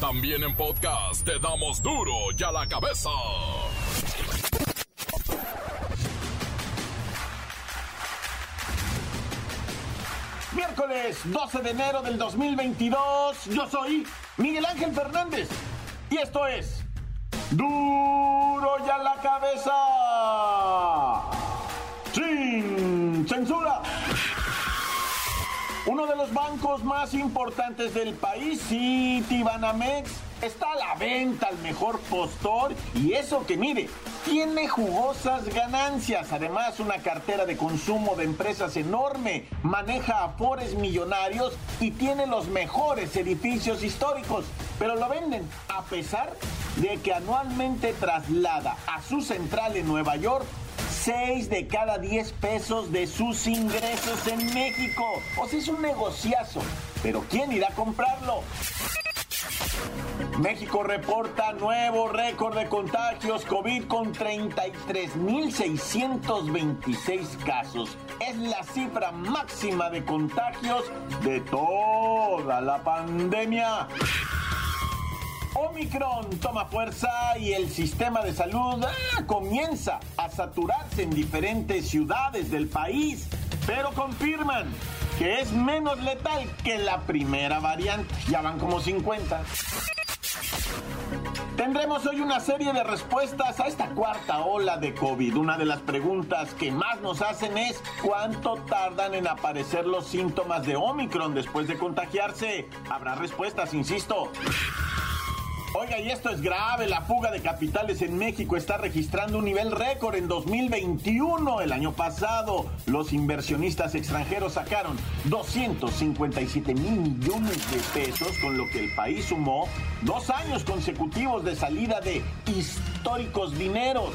También en podcast te damos duro y a la cabeza. Miércoles 12 de enero del 2022, yo soy Miguel Ángel Fernández y esto es duro y a la cabeza. De los bancos más importantes del país, Citibanamex, está a la venta al mejor postor y eso que mire, tiene jugosas ganancias. Además, una cartera de consumo de empresas enorme, maneja afores millonarios y tiene los mejores edificios históricos. Pero lo venden a pesar de que anualmente traslada a su central en Nueva York 6 de cada 10 pesos de sus ingresos en México. O sea, es un negociazo. Pero ¿quién irá a comprarlo? México reporta nuevo récord de contagios COVID con 33.626 casos. Es la cifra máxima de contagios de toda la pandemia. Omicron toma fuerza y el sistema de salud ah, comienza a saturarse en diferentes ciudades del país, pero confirman que es menos letal que la primera variante. Ya van como 50. Tendremos hoy una serie de respuestas a esta cuarta ola de COVID. Una de las preguntas que más nos hacen es ¿cuánto tardan en aparecer los síntomas de Omicron después de contagiarse? Habrá respuestas, insisto. Oiga, y esto es grave, la fuga de capitales en México está registrando un nivel récord en 2021. El año pasado, los inversionistas extranjeros sacaron 257 mil millones de pesos, con lo que el país sumó dos años consecutivos de salida de históricos dineros.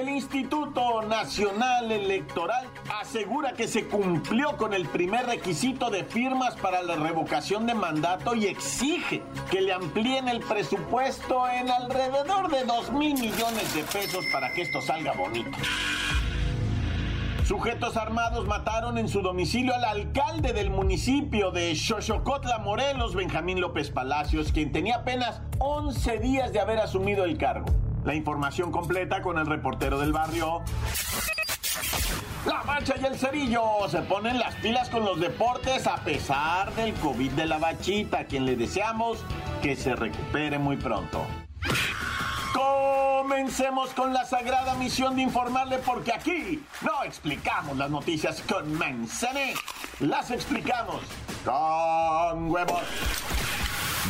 El Instituto Nacional Electoral asegura que se cumplió con el primer requisito de firmas para la revocación de mandato y exige que le amplíen el presupuesto en alrededor de 2 mil millones de pesos para que esto salga bonito. Sujetos armados mataron en su domicilio al alcalde del municipio de Xochocotla, Morelos, Benjamín López Palacios, quien tenía apenas 11 días de haber asumido el cargo. La información completa con el reportero del barrio. La Mancha y el Cerillo se ponen las pilas con los deportes a pesar del COVID de la bachita, a quien le deseamos que se recupere muy pronto. Comencemos con la sagrada misión de informarle porque aquí no explicamos las noticias con manzané, las explicamos con huevos.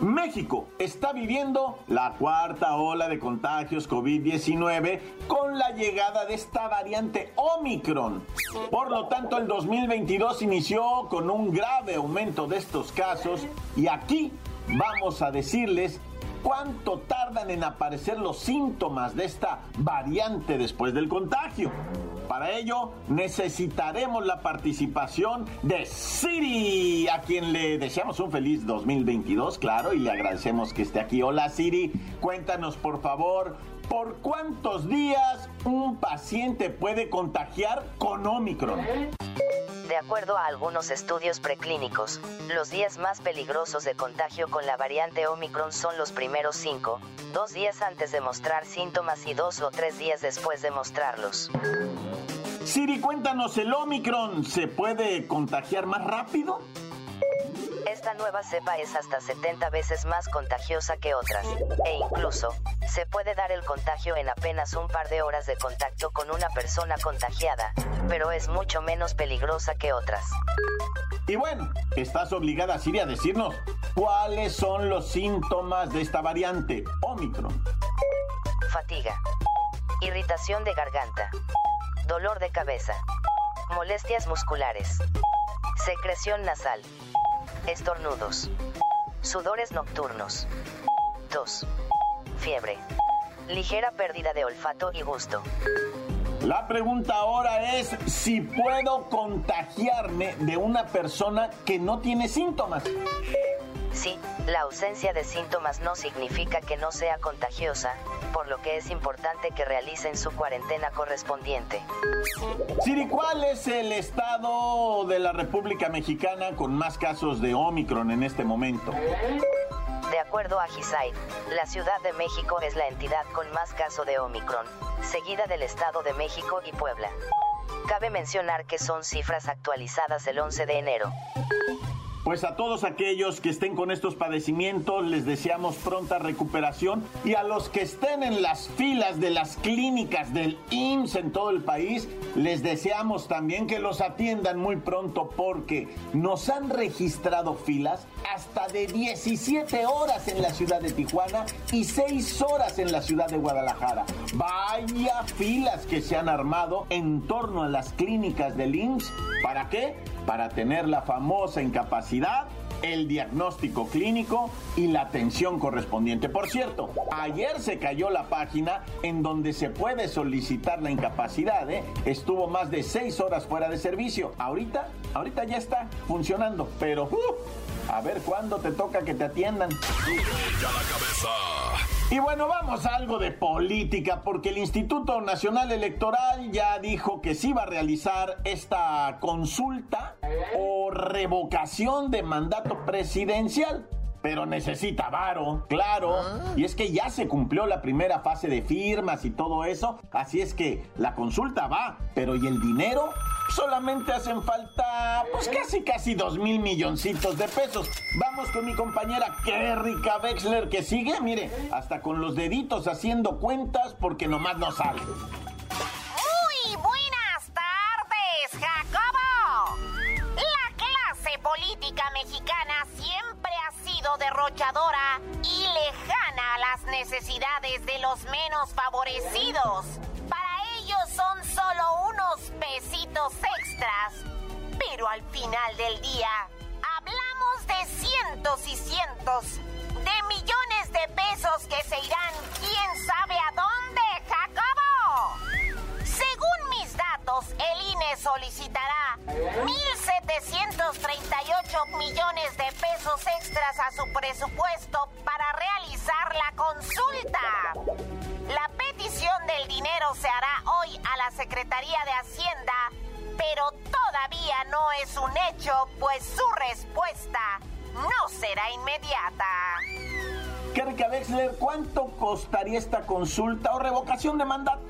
México está viviendo la cuarta ola de contagios COVID-19 con la llegada de esta variante Omicron. Por lo tanto, el 2022 inició con un grave aumento de estos casos y aquí vamos a decirles cuánto tardan en aparecer los síntomas de esta variante después del contagio. Para ello necesitaremos la participación de Siri, a quien le deseamos un feliz 2022, claro, y le agradecemos que esté aquí. Hola Siri, cuéntanos por favor, ¿por cuántos días un paciente puede contagiar con Omicron? De acuerdo a algunos estudios preclínicos, los días más peligrosos de contagio con la variante Omicron son los primeros 5, dos días antes de mostrar síntomas y dos o tres días después de mostrarlos. Siri, cuéntanos, ¿el Omicron se puede contagiar más rápido? Esta nueva cepa es hasta 70 veces más contagiosa que otras, e incluso, se puede dar el contagio en apenas un par de horas de contacto con una persona contagiada, pero es mucho menos peligrosa que otras. Y bueno, estás obligada, Siri, a decirnos cuáles son los síntomas de esta variante Omicron. Fatiga. Irritación de garganta. Dolor de cabeza. molestias musculares, secreción nasal, estornudos, sudores nocturnos, tos, fiebre, ligera pérdida de olfato y gusto. La pregunta ahora es si puedo contagiarme de una persona que no tiene síntomas. Sí, la ausencia de síntomas no significa que no sea contagiosa, por lo que es importante que realicen su cuarentena correspondiente. Siri, ¿cuál es el estado de la República Mexicana con más casos de Omicron en este momento? De acuerdo a GISAID, la Ciudad de México es la entidad con más caso de Omicron, seguida del Estado de México y Puebla. Cabe mencionar que son cifras actualizadas el 11 de enero. Pues a todos aquellos que estén con estos padecimientos les deseamos pronta recuperación y a los que estén en las filas de las clínicas del IMSS en todo el país les deseamos también que los atiendan muy pronto porque nos han registrado filas hasta de 17 horas en la ciudad de Tijuana y 6 horas en la ciudad de Guadalajara. Vaya filas que se han armado en torno a las clínicas del IMSS. ¿Para qué? Para tener la famosa incapacidad el diagnóstico clínico y la atención correspondiente. Por cierto, ayer se cayó la página en donde se puede solicitar la incapacidad. ¿eh? Estuvo más de seis horas fuera de servicio. Ahorita, ahorita ya está funcionando, pero uh, a ver cuándo te toca que te atiendan. Ya la cabeza. Y bueno, vamos a algo de política, porque el Instituto Nacional Electoral ya dijo que sí va a realizar esta consulta o revocación de mandato presidencial pero necesita varo, claro. Y es que ya se cumplió la primera fase de firmas y todo eso. Así es que la consulta va, pero ¿y el dinero? Solamente hacen falta, pues casi, casi dos mil milloncitos de pesos. Vamos con mi compañera Kerrika Wexler que sigue, mire, hasta con los deditos haciendo cuentas porque nomás no sale. Muy buenas tardes, Jacobo. La clase política mexicana siempre ha sido derrochadora y lejana a las necesidades de los menos favorecidos. Son solo unos pesitos extras. Pero al final del día, hablamos de cientos y cientos de millones de pesos que se irán quién sabe a dónde, Jacobo. Según mis datos, el INE solicitará 1.738 millones de pesos extras a su presupuesto para realizar la consulta. La petición del dinero se hará Secretaría de Hacienda, pero todavía no es un hecho, pues su respuesta no será inmediata. Kerrika Wexler, ¿cuánto costaría esta consulta o revocación de mandato?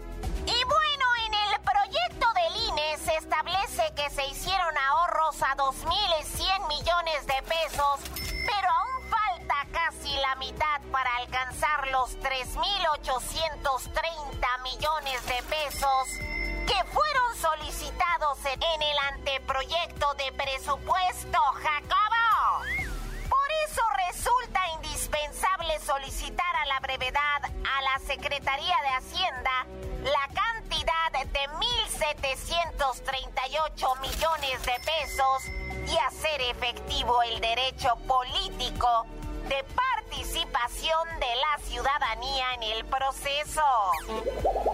Y bueno, en el proyecto del INE se establece que se hicieron ahorros a 2.100 millones de pesos, pero aún falta casi la mitad para alcanzar los 3.830 millones de pesos que fueron solicitados en el anteproyecto de presupuesto, Jacobo. Por eso resulta indispensable solicitar a la brevedad a la Secretaría de Hacienda la cantidad de 1.738 millones de pesos y hacer efectivo el derecho político de participación de la ciudadanía en el proceso.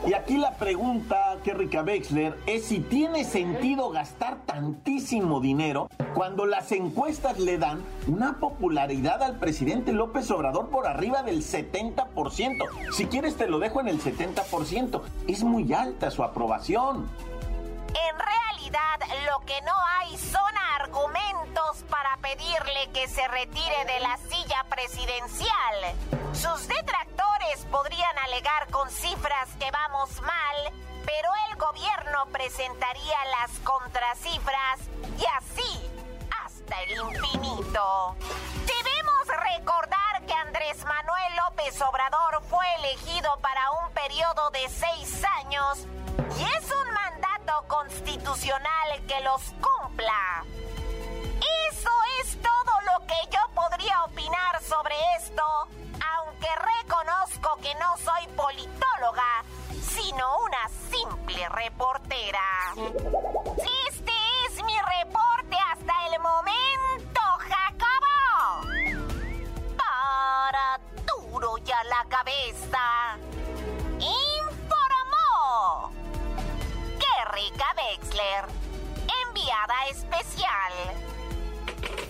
Y aquí la pregunta, Kerrika Wexler, es si tiene sentido gastar tantísimo dinero cuando las encuestas le dan una popularidad al presidente López Obrador por arriba del 70%. Si quieres te lo dejo en el 70%. Es muy alta su aprobación. En realidad, lo que no hay son argumentos para pedirle que se retire de la silla presidencial. Sus detractores podrían alegar con cifras que vamos mal, pero el gobierno presentaría las contracifras y así hasta el infinito. Debemos recordar que Andrés Manuel López Obrador fue elegido para un periodo de seis años y es un mandato constitucional que los cumpla. Eso es todo lo que yo podría opinar sobre esto, aunque reconozco que no soy politóloga, sino una simple reportera. Este es mi reporte hasta el momento. Especial.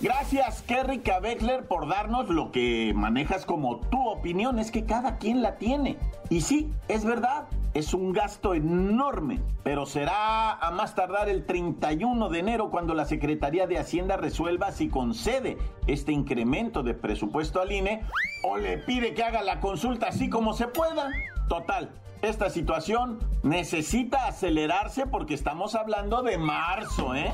Gracias, Kerry Beckler, por darnos lo que manejas como tu opinión. Es que cada quien la tiene. Y sí, es verdad, es un gasto enorme, pero será a más tardar el 31 de enero cuando la Secretaría de Hacienda resuelva si concede este incremento de presupuesto al INE o le pide que haga la consulta así como se pueda. Total, esta situación necesita acelerarse porque estamos hablando de marzo, ¿eh?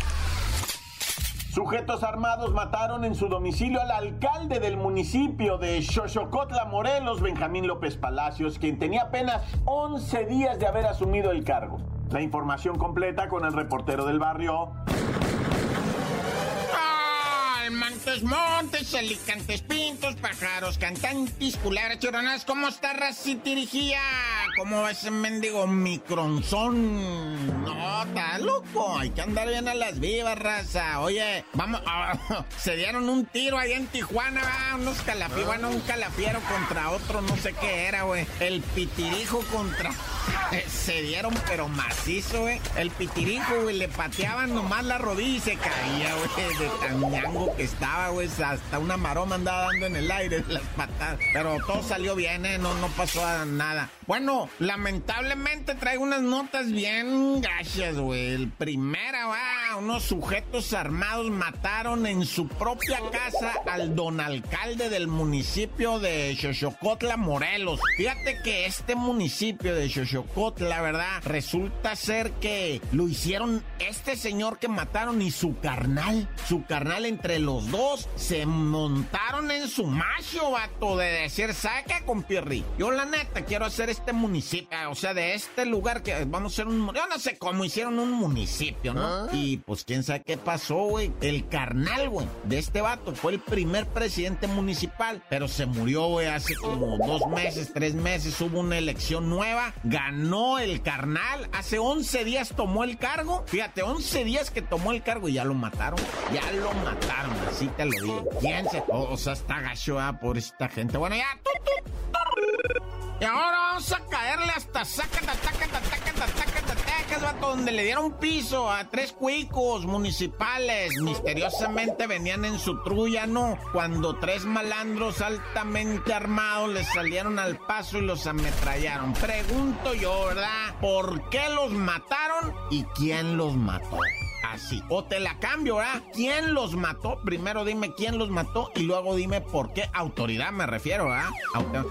Sujetos armados mataron en su domicilio al alcalde del municipio de Xochocotla, Morelos, Benjamín López Palacios, quien tenía apenas 11 días de haber asumido el cargo. La información completa con el reportero del barrio, Montes, montes, alicantes, pintos, pájaros, cantantes, culebras, choronas. ¿Cómo está Racitirigía? ¿Cómo va ese mendigo micronzón? No, está loco. Hay que andar bien a las vivas, raza. Oye, vamos, se dieron un tiro ahí en Tijuana, unos calafieros, bueno, un calafiero contra otro, no sé qué era, güey. El pitirijo contra eh, se dieron, pero macizo, güey. El pitirijo, güey, le pateaban nomás la rodilla y se caía, güey, de tan ñango que estaba, güey. Hasta una maroma andaba dando en el aire las patadas. Pero todo salió bien, ¿eh? No, no pasó nada. Bueno, lamentablemente traigo unas notas bien gachas, güey. El primera, va, unos sujetos armados mataron en su propia casa al don alcalde del municipio de Xochocotla, Morelos. Fíjate que este municipio de Xochocotla, la verdad, resulta ser que lo hicieron este señor que mataron y su carnal. Su carnal entre los dos se montaron en su macho, vato, de decir, saca con Pierri. Yo la neta quiero hacer este municipio, o sea, de este lugar que vamos a ser un... Yo no sé cómo hicieron un municipio, ¿no? ¿Ah? Y pues quién sabe qué pasó, güey. El carnal, güey, de este vato fue el primer presidente municipal, pero se murió, güey, hace como dos meses, tres meses, hubo una elección nueva, ganó el carnal, hace 11 días tomó el cargo, fíjate, 11 días que tomó el cargo y ya lo mataron, ya lo mataron, así te lo digo. ¿Quién se... O, sea, está gacho, ah, por esta gente. Bueno, ya... Y ahora vamos a caerle hasta sácata, tácata, tácata, tacas, vato, donde le dieron piso a tres cuicos municipales. Misteriosamente venían en su trulla, ¿no? Cuando tres malandros altamente armados les salieron al paso y los ametrallaron. Pregunto yo, ¿verdad? ¿Por qué los mataron y quién los mató? O te la cambio, ¿verdad? ¿Quién los mató? Primero dime quién los mató y luego dime por qué. Autoridad me refiero, ¿verdad?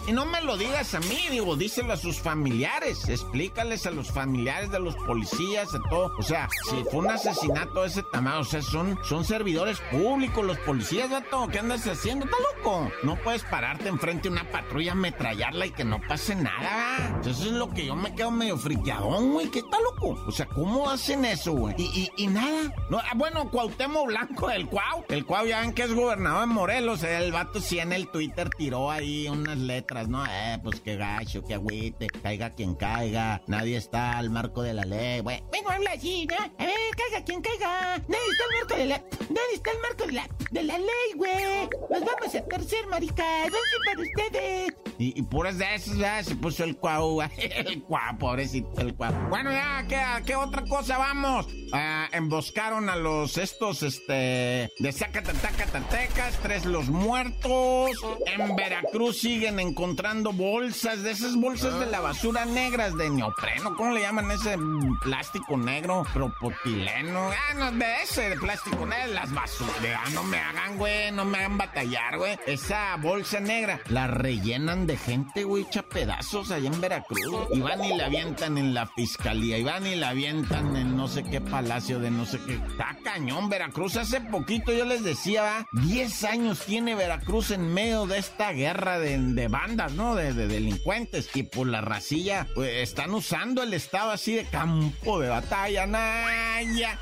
Y no me lo digas a mí, digo, díselo a sus familiares. Explícales a los familiares de los policías, de todo. O sea, si fue un asesinato de ese tamaño, o sea, son, son servidores públicos los policías, vato. ¿Qué andas haciendo? ¿Estás loco? No puedes pararte enfrente de una patrulla, ametrallarla y que no pase nada. Eso es lo que yo me quedo medio friqueadón, güey. ¿Qué está loco? O sea, ¿cómo hacen eso, güey? Y, y, y nada no, ah, bueno, Cuauhtémoc Blanco, el Cuau. El Cuau ya ven que es gobernador de Morelos. El vato sí en el Twitter tiró ahí unas letras, ¿no? Eh, pues qué gacho, qué agüite. Caiga quien caiga. Nadie está al marco de la ley. Bueno, habla así, ¿no? A caiga quien caiga. Nadie está al marco de la... Nadie está al marco de la, de la ley, güey. Nos vamos a tercer, marica. ¿Dónde para ustedes? Y, y puras de esas, ya se puso el Cuau. el Cuau, pobrecito el Cuau. Bueno, ya, ¿qué, qué otra cosa vamos? Ah, emboscaron a los estos, este, de Zacatecas, tres los muertos. En Veracruz siguen encontrando bolsas, de esas bolsas de la basura negras de neopreno, ¿cómo le llaman ese plástico negro? Propopileno, ah, no, de ese, de plástico negro, las basuras, ah, no me hagan, güey, no me hagan batallar, güey. Esa bolsa negra la rellenan de gente, güey, echa pedazos allá en Veracruz. Y van y la avientan en la fiscalía, y van y la avientan en no sé qué palacio de no qué. Está cañón Veracruz. Hace poquito yo les decía, 10 años tiene Veracruz en medio de esta guerra de, bandas, ¿no? De, delincuentes. Y por la racilla, pues, están usando el estado así de campo de batalla. Naya.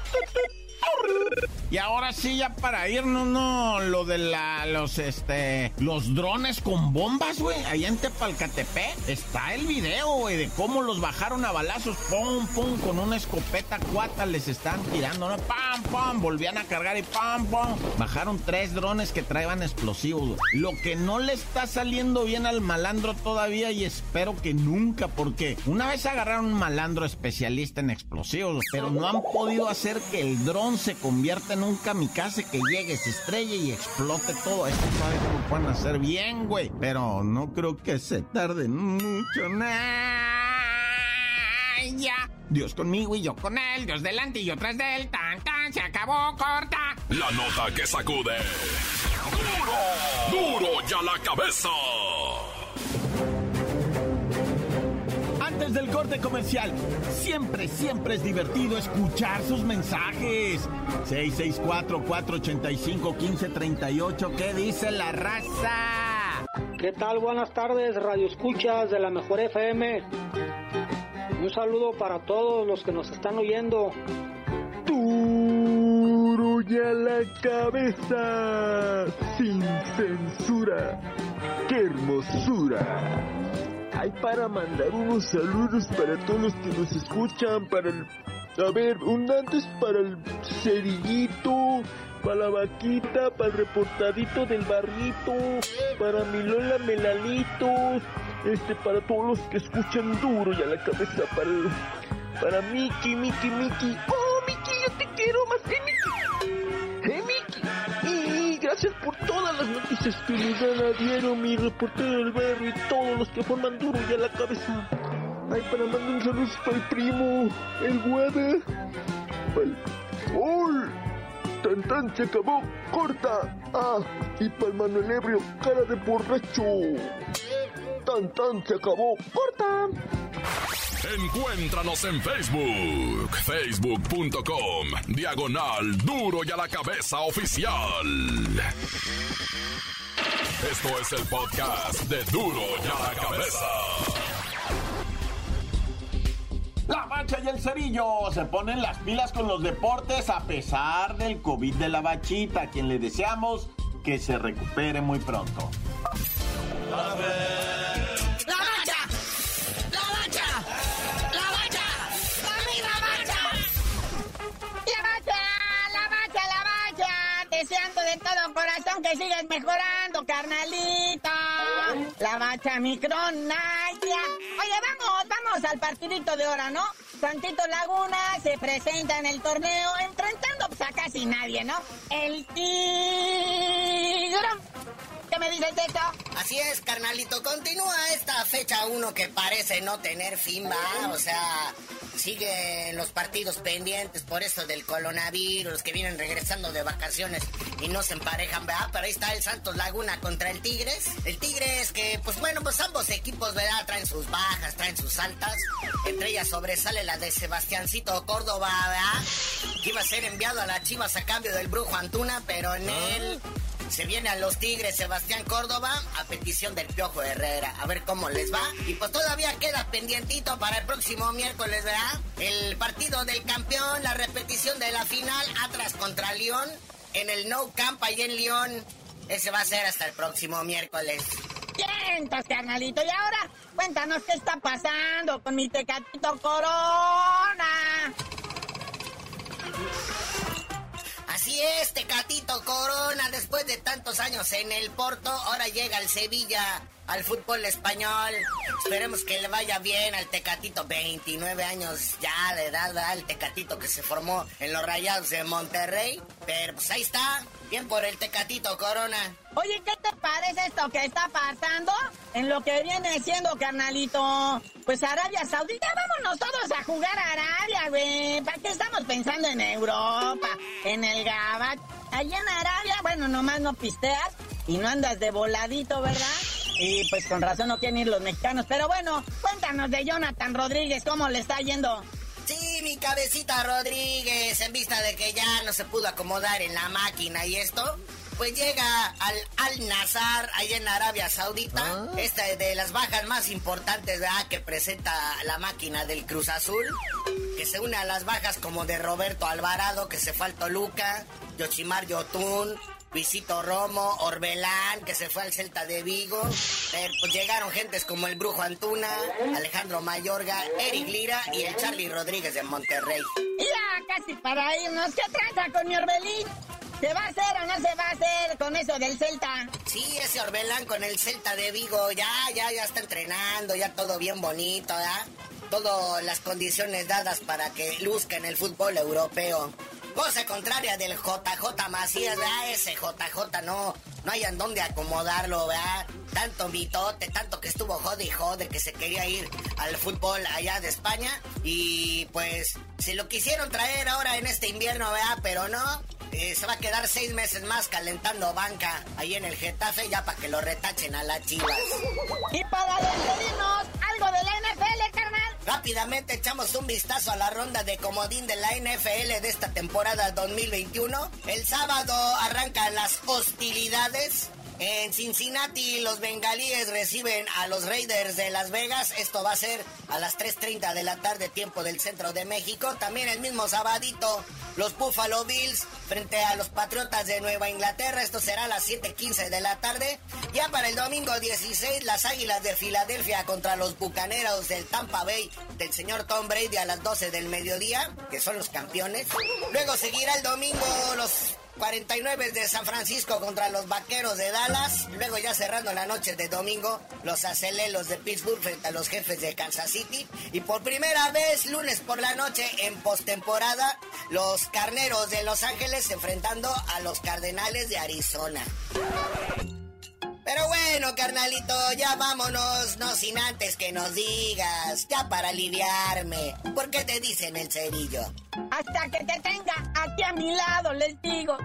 Y ahora sí, ya para irnos, no, lo de la, los, este, los drones con bombas, güey, allá en Tepalcatepec. Está el video, güey, de cómo los bajaron a balazos, pum, pum, con una escopeta cuata les están tirando, ¿no? Pam, pam, volvían a cargar y pam, pam. Bajaron tres drones que traían explosivos. Lo que no le está saliendo bien al malandro todavía y espero que nunca, porque una vez agarraron un malandro especialista en explosivos, pero no han podido hacer que el dron se convierta en un kamikaze que llegue, se estrelle y explote todo. Esto no lo pueden hacer bien, güey. Pero no creo que se tarden mucho, nada. Ya. Dios conmigo y yo con él, Dios delante y yo tras de él, tan tan, se acabó, corta. La nota que sacude. ¡Duro! ¡Duro ya la cabeza! Del corte comercial, siempre, siempre es divertido escuchar sus mensajes. 664-485-1538, ¿qué dice la raza? ¿Qué tal? Buenas tardes, Radio Escuchas de la Mejor FM. Un saludo para todos los que nos están oyendo. Duro ya la cabeza, sin censura. ¡Qué hermosura! Hay para mandar unos saludos para todos los que nos escuchan, para el... A ver, un antes para el cerillito, para la vaquita, para el reportadito del barrito, para mi Lola Melalitos, este, para todos los que escuchan duro y a la cabeza, para el, para Miki, Miki, Miki. ¡Oh, gracias por todas las noticias que nos dan mi reportero del barrio y todos los que forman duro y a la cabeza. Ay, para mandar un saludo para el primo, el guada, el... ¡Uy! Tan tan se acabó, corta. Ah, y para el Manuel Ebrio, cara de borracho. Tan tan se acabó, corta. Encuéntranos en Facebook, facebook.com, diagonal duro y a la cabeza oficial. Esto es el podcast de duro y a la cabeza. La Bacha y el Cerillo se ponen las pilas con los deportes a pesar del COVID de la bachita, a quien le deseamos que se recupere muy pronto. ¡La que sigas mejorando, carnalito. La bacha micronaya. Oye, vamos, vamos al partidito de hora, ¿no? Santito Laguna se presenta en el torneo enfrentando pues, a casi nadie, ¿no? El Tigrón. ¿Qué me dice el texto? Así es, carnalito. Continúa esta fecha uno que parece no tener fin, va. O sea, siguen los partidos pendientes por esto del coronavirus, los que vienen regresando de vacaciones y no se emparejan, ¿verdad? Pero ahí está el Santos Laguna contra el Tigres. El Tigres que, pues bueno, pues ambos equipos, ¿verdad? Traen sus bajas, traen sus altas. Entre ellas sobresale la de Sebastiancito Córdoba, ¿verdad? Que iba a ser enviado a las Chivas a cambio del Brujo Antuna, pero en él... Se viene a los Tigres Sebastián Córdoba a petición del Piojo Herrera. A ver cómo les va. Y pues todavía queda pendientito para el próximo miércoles, ¿verdad? El partido del campeón, la repetición de la final Atlas contra León en el No Camp ahí en León. Ese va a ser hasta el próximo miércoles. Carnalito. Y ahora, cuéntanos qué está pasando con mi tecatito Corona. Así es, Tecatito Corona, después de tantos años en el Porto, ahora llega al Sevilla, al fútbol español. Esperemos que le vaya bien al Tecatito, 29 años ya de edad, el Tecatito que se formó en los Rayados de Monterrey. Pero pues ahí está, bien por el Tecatito Corona. Oye, ¿qué te parece esto que está pasando en lo que viene siendo, carnalito? Pues Arabia Saudita, vámonos todos a jugar a Arabia, güey. ¿Para qué estamos pensando en Europa, en el Gabat? Allá en Arabia, bueno, nomás no pisteas y no andas de voladito, ¿verdad? Y pues con razón no quieren ir los mexicanos. Pero bueno, cuéntanos de Jonathan Rodríguez, ¿cómo le está yendo? Sí, mi cabecita Rodríguez, en vista de que ya no se pudo acomodar en la máquina y esto, pues llega al Al-Nazar, allá en Arabia Saudita. Ah. Esta es de las bajas más importantes, ¿verdad? Que presenta la máquina del Cruz Azul. Que se une a las bajas como de Roberto Alvarado, que se fue al Toluca, Yoshimar Yotun, Luisito Romo, Orbelán, que se fue al Celta de Vigo. Eh, pues llegaron gentes como el Brujo Antuna, Alejandro Mayorga, Eric Lira y el Charlie Rodríguez de Monterrey. Ya casi para irnos, ¿qué tranza con mi Orbelín? ¿Se va a hacer o no se va a hacer con eso del Celta? Sí, ese Orbelán con el Celta de Vigo, ya, ya, ya está entrenando, ya todo bien bonito, ¿ya? Todas las condiciones dadas para que luzca en el fútbol europeo. Cosa contraria del JJ Macías, ¿verdad? Ese JJ no, no hay en dónde acomodarlo, ¿verdad? Tanto mitote, tanto que estuvo jode y jode que se quería ir al fútbol allá de España. Y pues se lo quisieron traer ahora en este invierno, ¿verdad? Pero no, se va a quedar seis meses más calentando banca ahí en el Getafe ya para que lo retachen a las chivas. Y para despedirnos, algo de la NFL, carnal. Rápidamente echamos un vistazo a la ronda de comodín de la NFL de esta temporada 2021. El sábado arrancan las hostilidades. En Cincinnati los bengalíes reciben a los Raiders de Las Vegas. Esto va a ser a las 3.30 de la tarde tiempo del centro de México. También el mismo sabadito los Buffalo Bills frente a los Patriotas de Nueva Inglaterra. Esto será a las 7.15 de la tarde. Ya para el domingo 16 las Águilas de Filadelfia contra los Bucaneros del Tampa Bay del señor Tom Brady a las 12 del mediodía, que son los campeones. Luego seguirá el domingo los 49 de San Francisco contra los Vaqueros de Dallas. Luego ya cerrando la noche de domingo, los Acelelos de Pittsburgh frente a los jefes de Kansas City. Y por primera vez, lunes por la noche, en postemporada, los Carneros de Los Ángeles enfrentando a los Cardenales de Arizona. Pero bueno, carnalito, ya vámonos, no sin antes que nos digas, ya para aliviarme, ¿por qué te dicen el cerillo? Hasta que te tenga aquí a mi lado, les digo.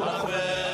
¡La